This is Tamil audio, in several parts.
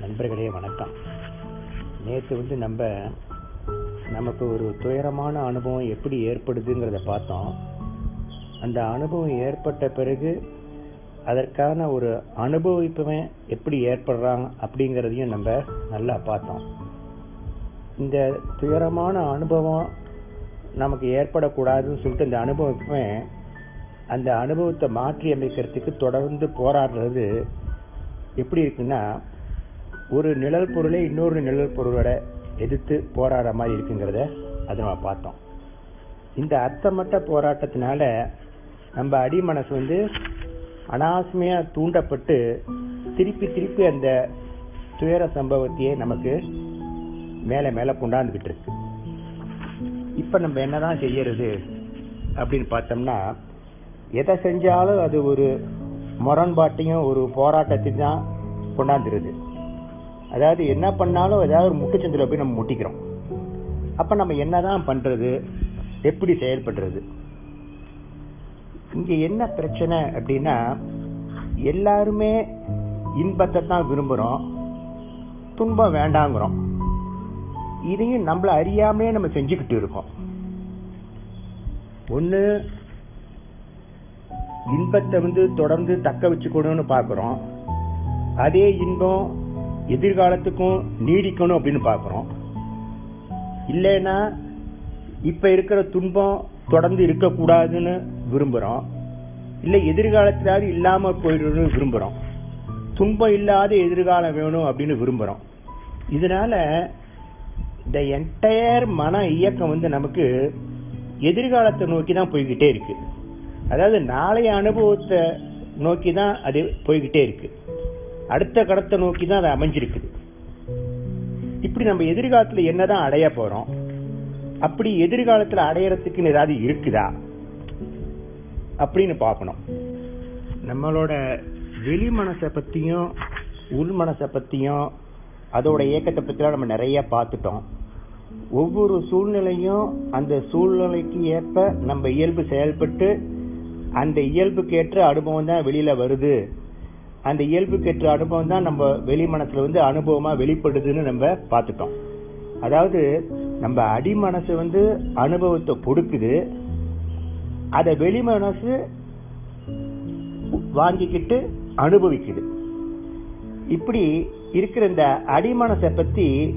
நண்பர்களே வணக்கம். நேற்று வந்து நம்ம நமக்கு ஒரு துயரமான அனுபவம் எப்படி ஏற்படுதுங்கிறத பார்த்தோம். அந்த அனுபவம் ஏற்பட்ட பிறகு அதற்கான ஒரு அனுபவிப்பவன் எப்படி ஏற்படுறான் அப்படிங்கிறதையும் நம்ம நல்லா பார்த்தோம். இந்த துயரமான அனுபவம் நமக்கு ஏற்படக்கூடாதுன்னு சொல்லிட்டு இந்த அனுபவிப்பவன் அந்த அனுபவத்தை மாற்றி அமைக்கிறதுக்கு தொடர்ந்து போராடுறது எப்படி இருக்குன்னா ஒரு நிழல் பொருளை இன்னொரு நிழல் பொருளோட எதிர்த்து போராடுற மாதிரி இருக்குங்கிறத அதை நம்ம பார்த்தோம். இந்த அர்த்தமட்ட போராட்டத்தினால நம்ம அடி மனசு வந்து அனாவசியமா தூண்டப்பட்டு திருப்பி திருப்பி அந்த துயர சம்பவத்தையே நமக்கு மேலே மேலே கொண்டாந்துக்கிட்டு இருக்கு. இப்போ நம்ம என்னதான் செய்யறது அப்படின்னு பார்த்தோம்னா எதை செஞ்சாலும் அது ஒரு முரண்பாட்டையும் ஒரு போராட்டத்தையும் தான் கொண்டாந்துருது. அதாவது என்ன பண்ணாலும் ஏதாவது ஒரு முட்டுச்சந்தில் போய் நம்ம முட்டிக்கிறோம். அப்போ நம்ம என்னதான் பண்ணுறது எப்படி செயல்படுறது? இங்கே என்ன பிரச்சனை அப்படின்னா எல்லாருமே இன்பத்தை தான் விரும்புகிறோம் துன்பம் வேண்டாங்கிறோம். இதையும் நம்மளை அறியாமலே நம்ம செஞ்சுக்கிட்டு இருக்கோம். ஒன்று இன்பத்தை வந்து தொடர்ந்து தக்க வச்சுக்கணும்னு பார்க்குறோம். அதே இன்பம் எதிர்காலத்துக்கும் நீடிக்கணும் அப்படின்னு பார்க்குறோம். இல்லைன்னா இப்போ இருக்கிற துன்பம் தொடர்ந்து இருக்கக்கூடாதுன்னு விரும்புகிறோம் இல்லை எதிர்காலத்திலாவது இல்லாமல் போயிடணும்னு விரும்புகிறோம் துன்பம் இல்லாத எதிர்காலம் வேணும் அப்படின்னு விரும்புகிறோம் இதனால இந்த என்டையர் மன இயக்கம் வந்து நமக்கு எதிர்காலத்தை நோக்கி தான் போய்கிட்டே இருக்கு. அதாவது நாளைய அனுபவத்தை நோக்கி தான் அது போய்கிட்டே இருக்குது அடுத்த கடத்தை நோக்கி தான் அது அமைஞ்சிருக்குது. இப்படி நம்ம எதிர்காலத்துல என்னதான் அடைய போறோம்? அப்படி எதிர்காலத்துல அடையறதுக்குன்னு ஏதாவது இருக்குதா? அப்படின்னு பார்க்கணும். நம்மளோட வெளி மனசை பத்தியும் உள் மனசை பத்தியும் அதோட இயக்கத்தை பற்றிலாம் நம்ம நிறைய பார்த்துட்டோம். ஒவ்வொரு சூழ்நிலையும் அந்த சூழ்நிலைக்கு ஏற்ப நம்ம இயல்பு செயல்பட்டு அந்த இயல்புக்கேற்ற அனுபவம் தான் வெளியில வருது. அந்த இயல்புக்கேற்ற அனுபவம் தான் நம்ம வெளி மனசுல வந்து அனுபவமா வெளிப்படுதுன்னு நம்ம பார்த்துட்டோம். அதாவது நம்ம அடி மனசு வந்து அனுபவத்தை கொடுக்குது. அதை வெளி மனசு வாங்கிக்கிட்டு அனுபவிக்குது. இப்படி இருக்கிற இந்த அடி மனசை பத்தி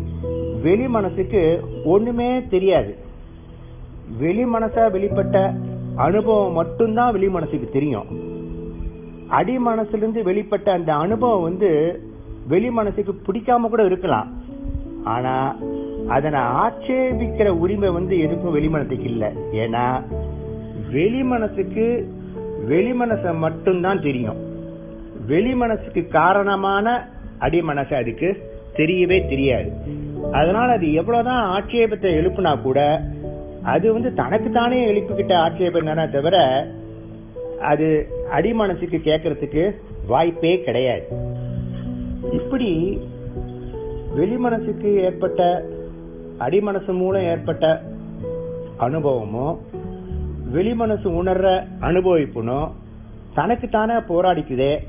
வெளி மனசுக்கு ஒண்ணுமே தெரியாது. வெளி மனசா வெளிப்பட்ட அனுபவம் மட்டும்தான் வெளி மனசுக்கு தெரியும். அடி மனசுலேருந்து வெளிப்பட்ட அந்த அனுபவம் வந்து வெளி மனசுக்கு பிடிக்காம கூட இருக்கலாம். ஆனா அதனை ஆட்சேபிக்கிற உரிமை வந்து எதுக்கும் வெளி மனசுக்கு இல்ல. ஏன்னா வெளி மனசுக்கு வெளி மட்டும்தான் தெரியும். வெளி மனசுக்கு காரணமான அடிமனசை அதுக்கு தெரியவே தெரியாது. அதனால அது எவ்வளவுதான் ஆட்சேபத்தை எழுப்புனா கூட அது வந்து தனக்கு தானே எழுப்பிக்கிட்ட ஆட்சேபம் தானே தவிர அது அடிமனசுக்கு கேட்கறதுக்கு வாய்ப்பே கிடையாது. இப்படி வெளிமனசுக்கு ஏற்பட்ட அடிமனசு மூலம் ஏற்பட்ட அனுபவமும் வெளிமனசு உணர்ற அனுபவிப்புனும் தனக்கு தானே போராடிக்குதே.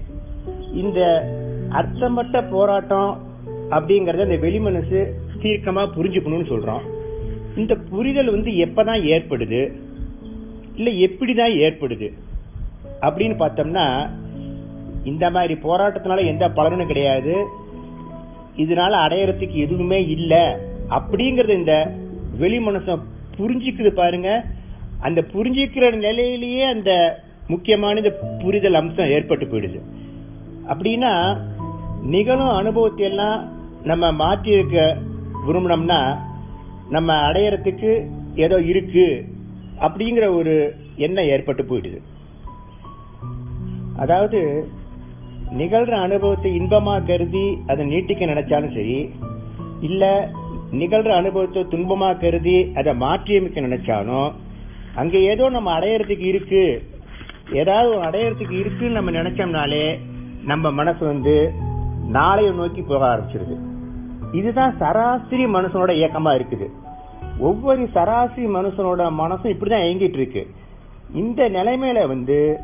இந்த அர்த்தமற்ற போராட்டம் அப்படிங்கறத இந்த வெளிமனசு தீர்க்கமா புரிஞ்சுக்கணும்னு சொல்றோம். இந்த புரிதல் வந்து எப்பதான் ஏற்படுது? இல்ல எப்படிதான் ஏற்படுது? அப்படின்னு பார்த்தோம்னா இந்த மாதிரி போராட்டத்தினால எந்த பலனும் கிடையாது. இதனால அடையறதுக்கு எதுவுமே இல்லை. அப்படிங்கறது இந்த வெளி மனசம் புரிஞ்சுக்குது பாருங்க. அந்த புரிஞ்சுக்கிற நிலையிலேயே அந்த முக்கியமான இந்த புரிதல் அம்சம் ஏற்பட்டு போயிடுது. அப்படின்னா நிகழும் அனுபவத்தை எல்லாம் நம்ம மாற்றி இருக்க விரும்பினோம்னா நம்ம அடையறதுக்கு ஏதோ இருக்கு அப்படிங்கிற ஒரு எண்ணம் ஏற்பட்டு போயிடுது. அதாவது நிகழ்ற அனுபவத்தை இன்பமா கருதி அதை நீட்டிக்க நினைச்சாலும் சரி இல்ல நிகழ்ற அனுபவத்தை துன்பமா கருதி அதை மாற்றியமைக்க நினைச்சாலும் அங்க ஏதோ நம்ம அடையறதுக்கு இருக்கு. ஏதாவது ஒரு அடையறதுக்கு இருக்குன்னு நம்ம நினைச்சோம்னாலே நம்ம மனசு வந்து நாளைய நோக்கி போக ஆரம்பிச்சிருது. இதுதான் சராசரி மனுஷனோட இயக்கமா இருக்குது. ஒவ்வொரு சராசரி மனுஷனோட மனசும் இப்படிதான் இயங்கிட்டு இருக்கு. இந்த நிலைமையில வந்து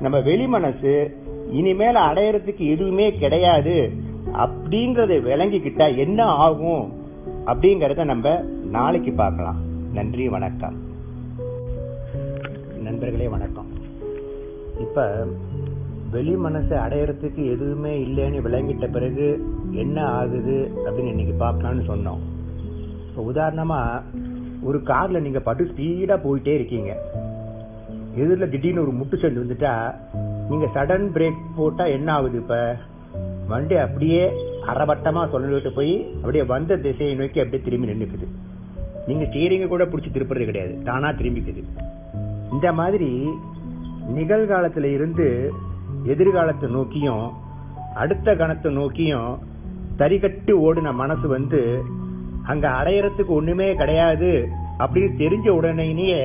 நம்ம வெளி மனசு இனிமேல அடையறதுக்கு எதுவுமே கிடையாது அப்படிங்கறத விளங்கிக்கிட்டா என்ன ஆகும் அப்படிங்கறத நம்ம நாளைக்கு பார்க்கலாம். நன்றி வணக்கம். நண்பர்களே வணக்கம். இப்ப வெளி மனசை அடையறதுக்கு எதுவுமே இல்லைன்னு விளங்கிட்ட பிறகு என்ன ஆகுது அப்படின்னு இன்னைக்கு பார்க்கலாம்னு சொன்னோம். இப்போ உதாரணமா ஒரு கார்ல நீங்க பட்டு ஸ்பீடா போயிட்டே இருக்கீங்க. எதிரில் திடீர்னு ஒரு முட்டு சந்து வந்துட்டா நீங்கள் சடன் பிரேக் போட்டால் என்ன ஆகுது இப்போ? வண்டி அப்படியே அறவட்டமா சொல்லிட்டு போய் அப்படியே வந்த திசையை நோக்கி அப்படியே திரும்பி நின்றுக்குது நீங்கள் ஸ்டீரிங்கை கூட பிடிச்சி திருப்புறது கிடையாது. தானாக திரும்பிக்குது. இந்த மாதிரி நிகழ்காலத்தில் இருந்து எதிர்காலத்தை நோக்கியும் அடுத்த கணத்தை நோக்கியும் தரிகட்டு ஓடின மனசு வந்து அங்கே அடையறதுக்கு ஒன்றுமே கிடையாது அப்படின்னு தெரிஞ்ச உடனேயே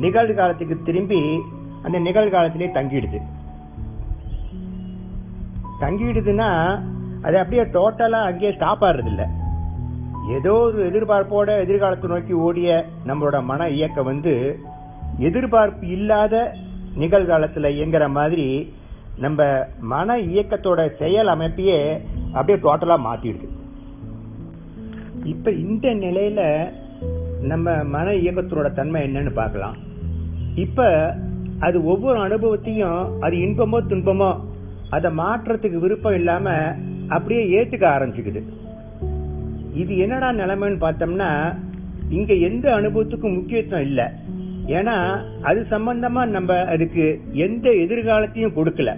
நிகழ்காலத்துக்கு திரும்பி அந்த நிகழ்காலத்திலே தங்கிடுது. தங்கிடுதுன்னா அது அப்படியே டோட்டலா அங்கேயே ஸ்டாப் ஆடுறது இல்லை ஏதோ ஒரு எதிர்பார்ப்போட எதிர்காலத்தை நோக்கி ஓடிய நம்மளோட மன இயக்கம் வந்து எதிர்பார்ப்பு இல்லாத நிகழ்காலத்துல இயங்குற மாதிரி நம்ம மன இயக்கத்தோட செயல் அமைப்பையே அப்படியே டோட்டலா மாத்திடுது. இப்ப இந்த நிலையில நம்ம மன இயக்கத்தோட தன்மை என்னன்னு பார்க்கலாம். இப்ப அது ஒவ்வொரு அனுபவத்தையும் அது இன்பமோ துன்பமோ அதை மாற்றத்துக்கு விருப்பம் இல்லாம அப்படியே ஏத்துக்க ஆரம்பிச்சுக்குது. இது என்னடா நிலைமைன்னு பார்த்தோம்னா இங்க எந்த அனுபவத்துக்கும் முக்கியத்துவம் இல்லை. ஏன்னா அது சம்பந்தமா நம்ம அதுக்கு எந்த எதிர்காலத்தையும் கொடுக்கல.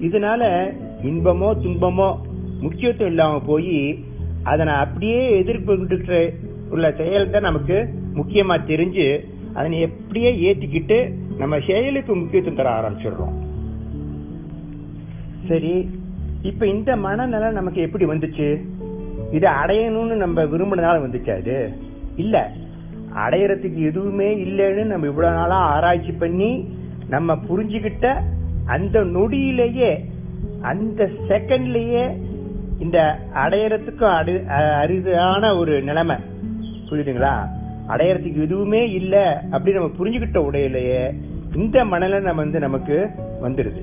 இதனால இன்பமோ துன்பமோ முக்கியத்துவம் இல்லாம போய் அதனை அப்படியே எதிர்ப்பு உள்ள செயல் தான் நமக்கு முக்கியமா தெரிஞ்சு அதனை எப்படியே ஏற்றிக்கிட்டு நம்ம செயலுக்கு முக்கியத்துவம் தர ஆரம்பிச்சிடுறோம். சரி இப்ப இந்த மனநிலை நமக்கு எப்படி வந்துச்சு? இதை அடையணும்னு நம்ம விரும்பினதால வந்துச்சு அது இல்ல. அடையறதுக்கு எதுவுமே இல்லைன்னு நம்ம இவ்வளவு நாளா ஆராய்ச்சி பண்ணி நம்ம புரிஞ்சுக்கிட்ட அந்த நொடியிலேயே அந்த செகண்ட்லயே இந்த அடையறதுக்கும் அடு அரிதான ஒரு நிலைமை. புரியுதுங்களா? அடையறதுக்கு எதுவுமே இல்லை அப்படின்னு நம்ம புரிஞ்சுக்கிட்ட உடையிலேயே இந்த மனநிலை நம்ம வந்து நமக்கு வந்துடுது.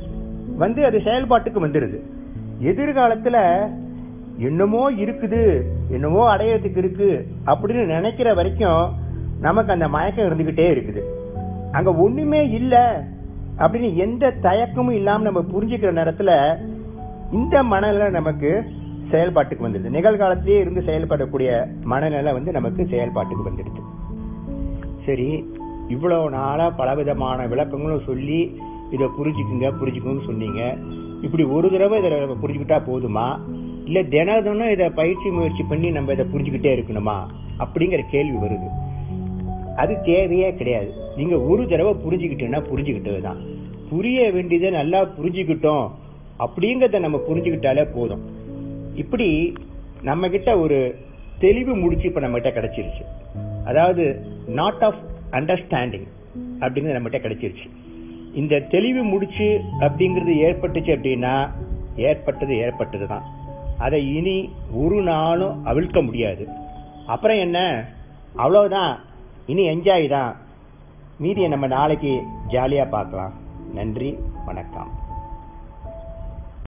வந்து அது செயல்பாட்டுக்கு வந்துடுது. எதிர்காலத்துல என்னமோ இருக்குது என்னமோ அடையறதுக்கு இருக்கு அப்படின்னு நினைக்கிற வரைக்கும் நமக்கு அந்த மயக்கம் இருந்துகிட்டே இருக்குது. அங்க ஒண்ணுமே இல்லை அப்படின்னு எந்த தயக்கமும் இல்லாம நம்ம புரிஞ்சுக்கிற நேரத்துல இந்த மனநிலை நமக்கு செயல்பாட்டுக்கு வந்துடுது. நிகழ்காலத்திலேயே இருந்து செயல்படக்கூடிய மனநிலை வந்து நமக்கு செயல்பாட்டுக்கு வந்துடுது. சரி இவ்வளவு நாளா பலவிதமான விளக்கங்களும் சொல்லி இதை புரிஞ்சுக்குங்க புரிஞ்சுக்கணும்னு சொன்னீங்க. இப்படி ஒரு தடவை இதை புரிஞ்சுக்கிட்டா போதுமா? இல்லை தினம் தினம் இதை பயிற்சி முயற்சி பண்ணி நம்ம இதை புரிஞ்சுக்கிட்டே இருக்கணுமா? அப்படிங்கிற கேள்வி வருது. அது தேவையே கிடையாது. நீங்க ஒரு தடவை புரிஞ்சுக்கிட்டோம்னா புரிஞ்சுக்கிட்டது தான். புரிய வேண்டியதை நல்லா புரிஞ்சுக்கிட்டோம் அப்படிங்கிறத நம்ம புரிஞ்சுக்கிட்டாலே போதும். இப்படி நம்ம கிட்ட ஒரு தெளிவு முடிச்சு இப்போ நம்ம கிட்ட கிடைச்சிருச்சு. அதாவது நாட் ஆஃப் அண்டர்ஸ்டாண்டிங் அப்படிங்கிறது நம்மகிட்ட கிடைச்சிருச்சு. இந்த தெளிவு முடிச்சு அப்படிங்கிறது ஏற்பட்டுச்சு அப்படின்னா ஏற்பட்டது ஏற்பட்டது தான் அதை இனி ஒரு நாளும் அவிழ்க்க முடியாது. அப்புறம் என்ன? அவ்வளவுதான். இனி என்ஜாய் தான். மீதியை நம்ம நாளைக்கு ஜாலியாக பார்க்கலாம். நன்றி வணக்கம்.